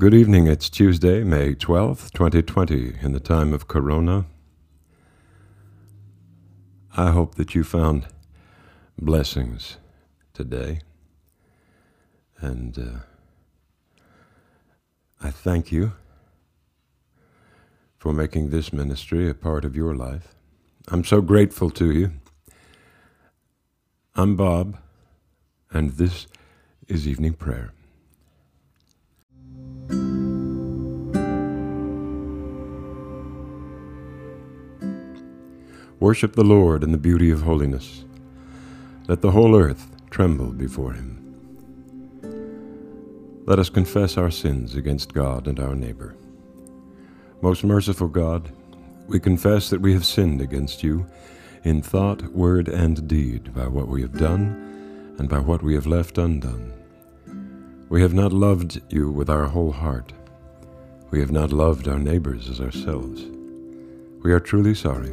Good evening. It's Tuesday, May 12th, 2020, in the time of Corona. I hope that you found blessings today. And uh, I thank you for making this ministry a part of your life. I'm so grateful to you. I'm Bob, and this is Evening Prayer. Worship the Lord in the beauty of holiness. Let the whole earth tremble before him. Let us confess our sins against God and our neighbor. Most merciful God, we confess that we have sinned against you in thought, word, and deed by what we have done and by what we have left undone. We have not loved you with our whole heart. We have not loved our neighbors as ourselves. We are truly sorry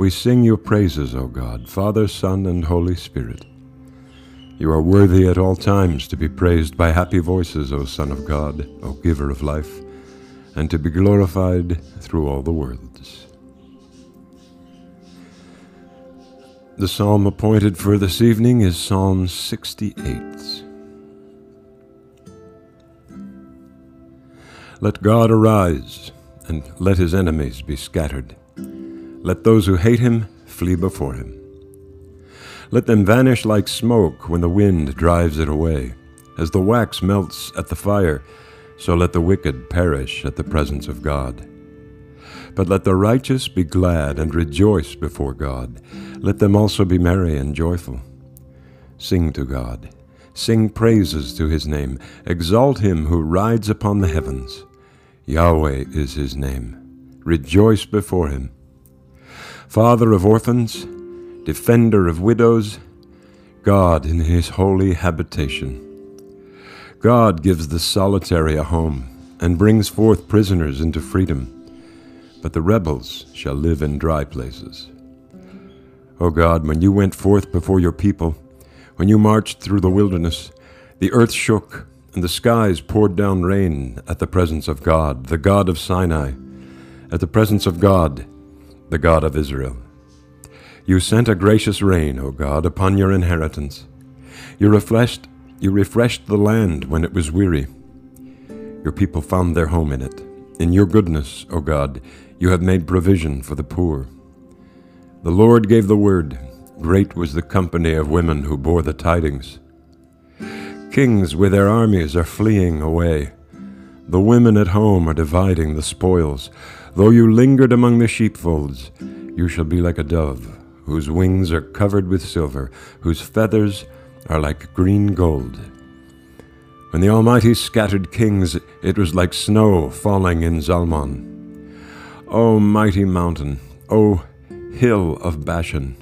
we sing your praises, O God, Father, Son, and Holy Spirit. You are worthy at all times to be praised by happy voices, O Son of God, O Giver of life, and to be glorified through all the worlds. The psalm appointed for this evening is Psalm 68. Let God arise, and let his enemies be scattered. Let those who hate him flee before him. Let them vanish like smoke when the wind drives it away. As the wax melts at the fire, so let the wicked perish at the presence of God. But let the righteous be glad and rejoice before God. Let them also be merry and joyful. Sing to God. Sing praises to his name. Exalt him who rides upon the heavens. Yahweh is his name. Rejoice before him. Father of orphans, defender of widows, God in his holy habitation. God gives the solitary a home and brings forth prisoners into freedom, but the rebels shall live in dry places. O God, when you went forth before your people, when you marched through the wilderness, the earth shook and the skies poured down rain at the presence of God, the God of Sinai, at the presence of God, the God of Israel. You sent a gracious rain, O God, upon your inheritance. You refreshed, you refreshed the land when it was weary. Your people found their home in it. In your goodness, O God, you have made provision for the poor. The Lord gave the word. Great was the company of women who bore the tidings. Kings with their armies are fleeing away. The women at home are dividing the spoils. Though you lingered among the sheepfolds, you shall be like a dove, whose wings are covered with silver, whose feathers are like green gold. When the Almighty scattered kings, it was like snow falling in Zalmon. O mighty mountain, O hill of Bashan,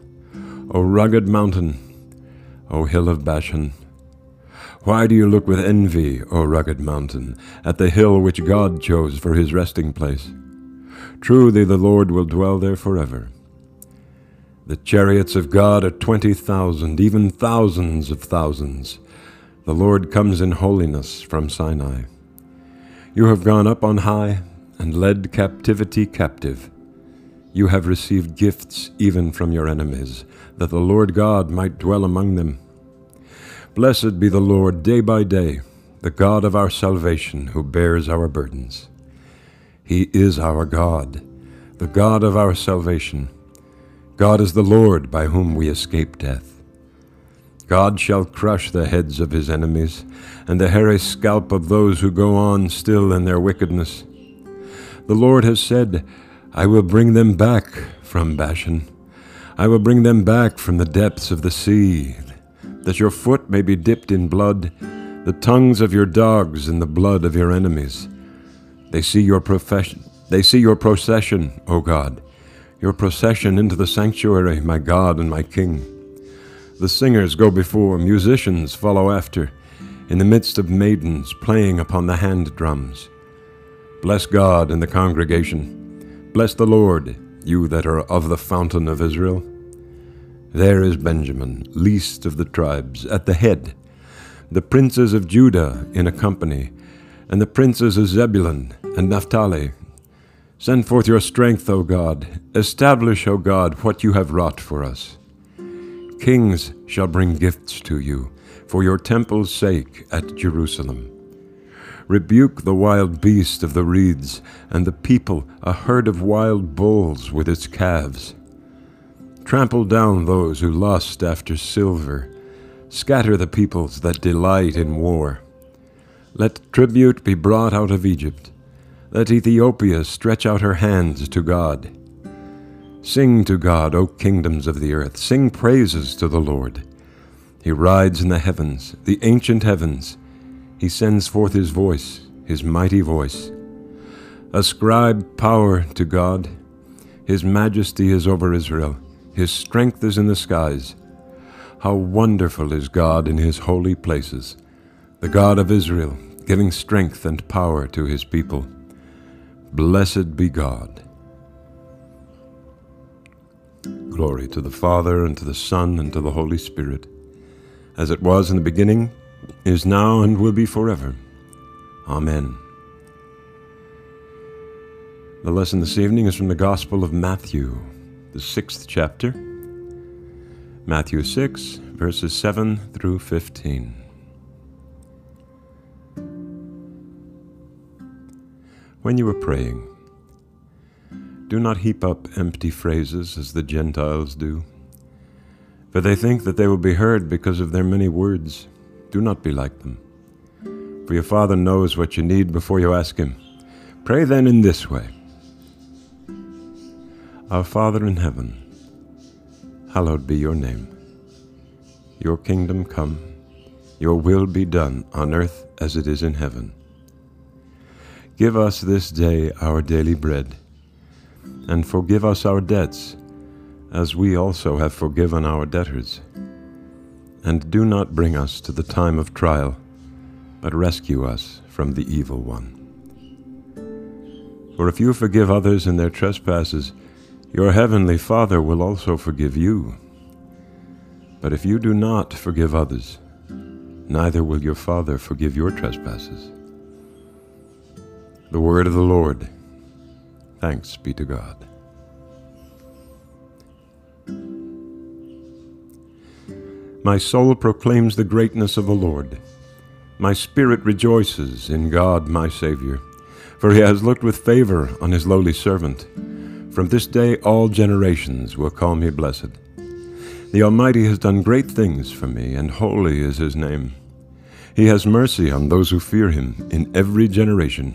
O rugged mountain, O hill of Bashan, why do you look with envy, O rugged mountain, at the hill which God chose for his resting place? Truly the Lord will dwell there forever. The chariots of God are twenty thousand, even thousands of thousands. The Lord comes in holiness from Sinai. You have gone up on high and led captivity captive. You have received gifts even from your enemies, that the Lord God might dwell among them. Blessed be the Lord day by day, the God of our salvation, who bears our burdens. He is our God, the God of our salvation. God is the Lord by whom we escape death. God shall crush the heads of his enemies, and the hairy scalp of those who go on still in their wickedness. The Lord has said, I will bring them back from Bashan. I will bring them back from the depths of the sea, that your foot may be dipped in blood, the tongues of your dogs in the blood of your enemies. They see your profession. They see your procession, O God, your procession into the sanctuary, my God and my King. The singers go before, musicians follow after, in the midst of maidens playing upon the hand drums. Bless God and the congregation. Bless the Lord, you that are of the fountain of Israel. There is Benjamin, least of the tribes, at the head, the princes of Judah in a company, and the princes of Zebulun and Naphtali. Send forth your strength, O God. Establish, O God, what you have wrought for us. Kings shall bring gifts to you for your temple's sake at Jerusalem. Rebuke the wild beast of the reeds, and the people a herd of wild bulls with its calves. Trample down those who lust after silver. Scatter the peoples that delight in war. Let tribute be brought out of Egypt. Let Ethiopia stretch out her hands to God. Sing to God, O kingdoms of the earth. Sing praises to the Lord. He rides in the heavens, the ancient heavens. He sends forth his voice, his mighty voice. Ascribe power to God. His majesty is over Israel. His strength is in the skies. How wonderful is God in his holy places, the God of Israel, giving strength and power to his people. Blessed be God. Glory to the Father, and to the Son, and to the Holy Spirit, as it was in the beginning, is now, and will be forever. Amen. The lesson this evening is from the Gospel of Matthew the sixth chapter, Matthew 6, verses 7 through 15. When you are praying, do not heap up empty phrases as the Gentiles do, for they think that they will be heard because of their many words. Do not be like them, for your Father knows what you need before you ask Him. Pray then in this way. Our Father in heaven, hallowed be your name. Your kingdom come, your will be done on earth as it is in heaven. Give us this day our daily bread, and forgive us our debts, as we also have forgiven our debtors. And do not bring us to the time of trial, but rescue us from the evil one. For if you forgive others in their trespasses, your heavenly Father will also forgive you. But if you do not forgive others, neither will your Father forgive your trespasses. The word of the Lord. Thanks be to God. My soul proclaims the greatness of the Lord. My spirit rejoices in God my Savior, for he has looked with favor on his lowly servant. From this day all generations will call me blessed. The Almighty has done great things for me, and holy is his name. He has mercy on those who fear him in every generation.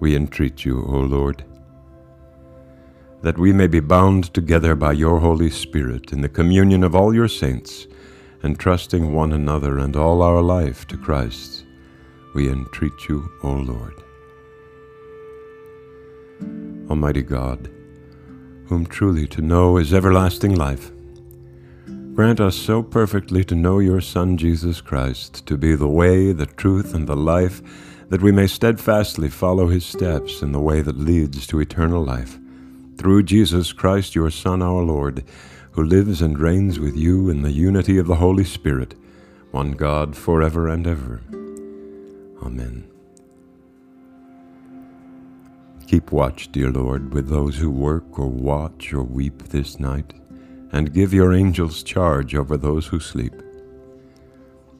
we entreat you, O Lord that we may be bound together by your Holy Spirit in the communion of all your saints, entrusting one another and all our life to Christ, we entreat you, O Lord. Almighty God, whom truly to know is everlasting life, grant us so perfectly to know your Son Jesus Christ, to be the way, the truth, and the life, that we may steadfastly follow his steps in the way that leads to eternal life through Jesus Christ, your Son, our Lord, who lives and reigns with you in the unity of the Holy Spirit, one God, forever and ever. Amen. Keep watch, dear Lord, with those who work or watch or weep this night, and give your angels charge over those who sleep.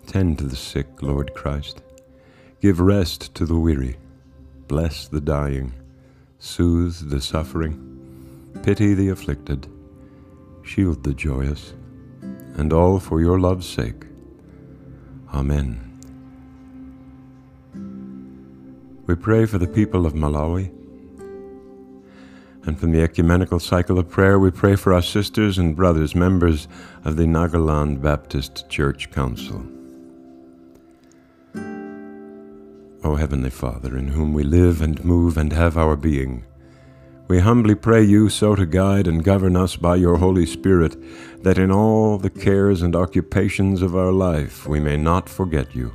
Tend to the sick, Lord Christ. Give rest to the weary. Bless the dying. Soothe the suffering Pity the afflicted, shield the joyous, and all for your love's sake. Amen. We pray for the people of Malawi. And from the ecumenical cycle of prayer, we pray for our sisters and brothers, members of the Nagaland Baptist Church Council. O Heavenly Father, in whom we live and move and have our being, we humbly pray you so to guide and govern us by your Holy Spirit, that in all the cares and occupations of our life we may not forget you,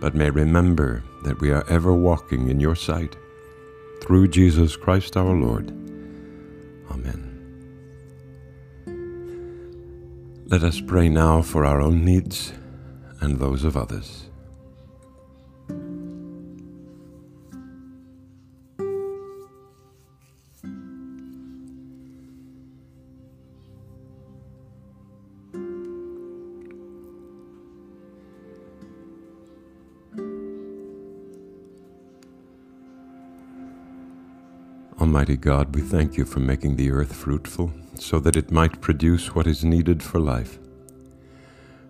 but may remember that we are ever walking in your sight. Through Jesus Christ our Lord. Amen. Let us pray now for our own needs and those of others. Almighty God, we thank you for making the earth fruitful, so that it might produce what is needed for life.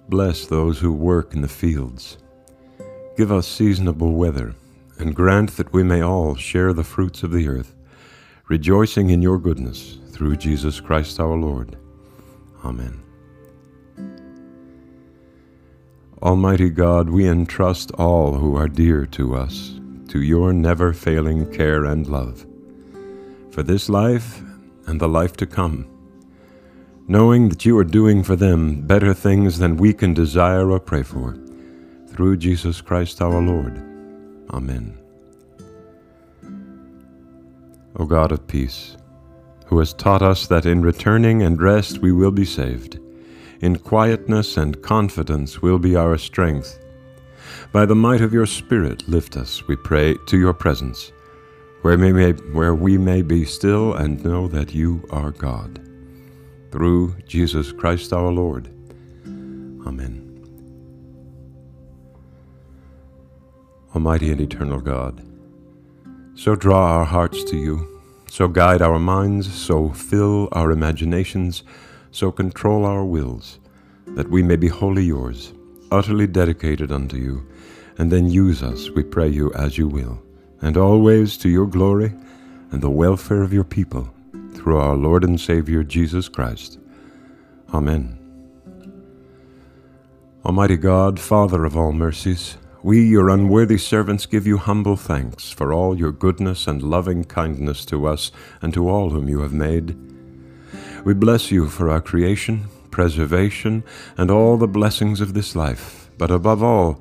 Bless those who work in the fields. Give us seasonable weather, and grant that we may all share the fruits of the earth, rejoicing in your goodness through Jesus Christ our Lord. Amen. Almighty God, we entrust all who are dear to us to your never failing care and love for this life and the life to come, knowing that you are doing for them better things than we can desire or pray for, through Jesus Christ our Lord. Amen. O God of peace, who has taught us that in returning and rest we will be saved, in quietness and confidence will be our strength. By the might of your Spirit, lift us, we pray, to your presence where we, may, where we may be still and know that you are God. Through Jesus Christ our Lord. Amen. Almighty and eternal God, So draw our hearts to you, so guide our minds, so fill our imaginations, so control our wills, that we may be wholly yours, utterly dedicated unto you, and then use us, we pray you, as you will, and always to your glory and the welfare of your people, through our Lord and Savior Jesus Christ. Amen. Almighty God, Father of all mercies, we, your unworthy servants, give you humble thanks for all your goodness and loving kindness to us and to all whom you have made. We bless you for our creation, preservation, and all the blessings of this life, but above all,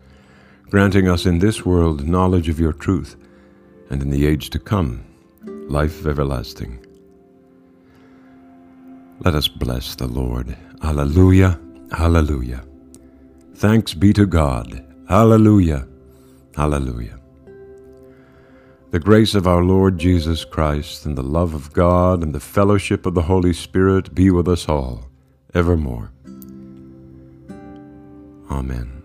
granting us in this world knowledge of your truth, and in the age to come, life everlasting. Let us bless the Lord. Alleluia, Alleluia. Thanks be to God. Alleluia, Alleluia. The grace of our Lord Jesus Christ, and the love of God, and the fellowship of the Holy Spirit be with us all, evermore. Amen.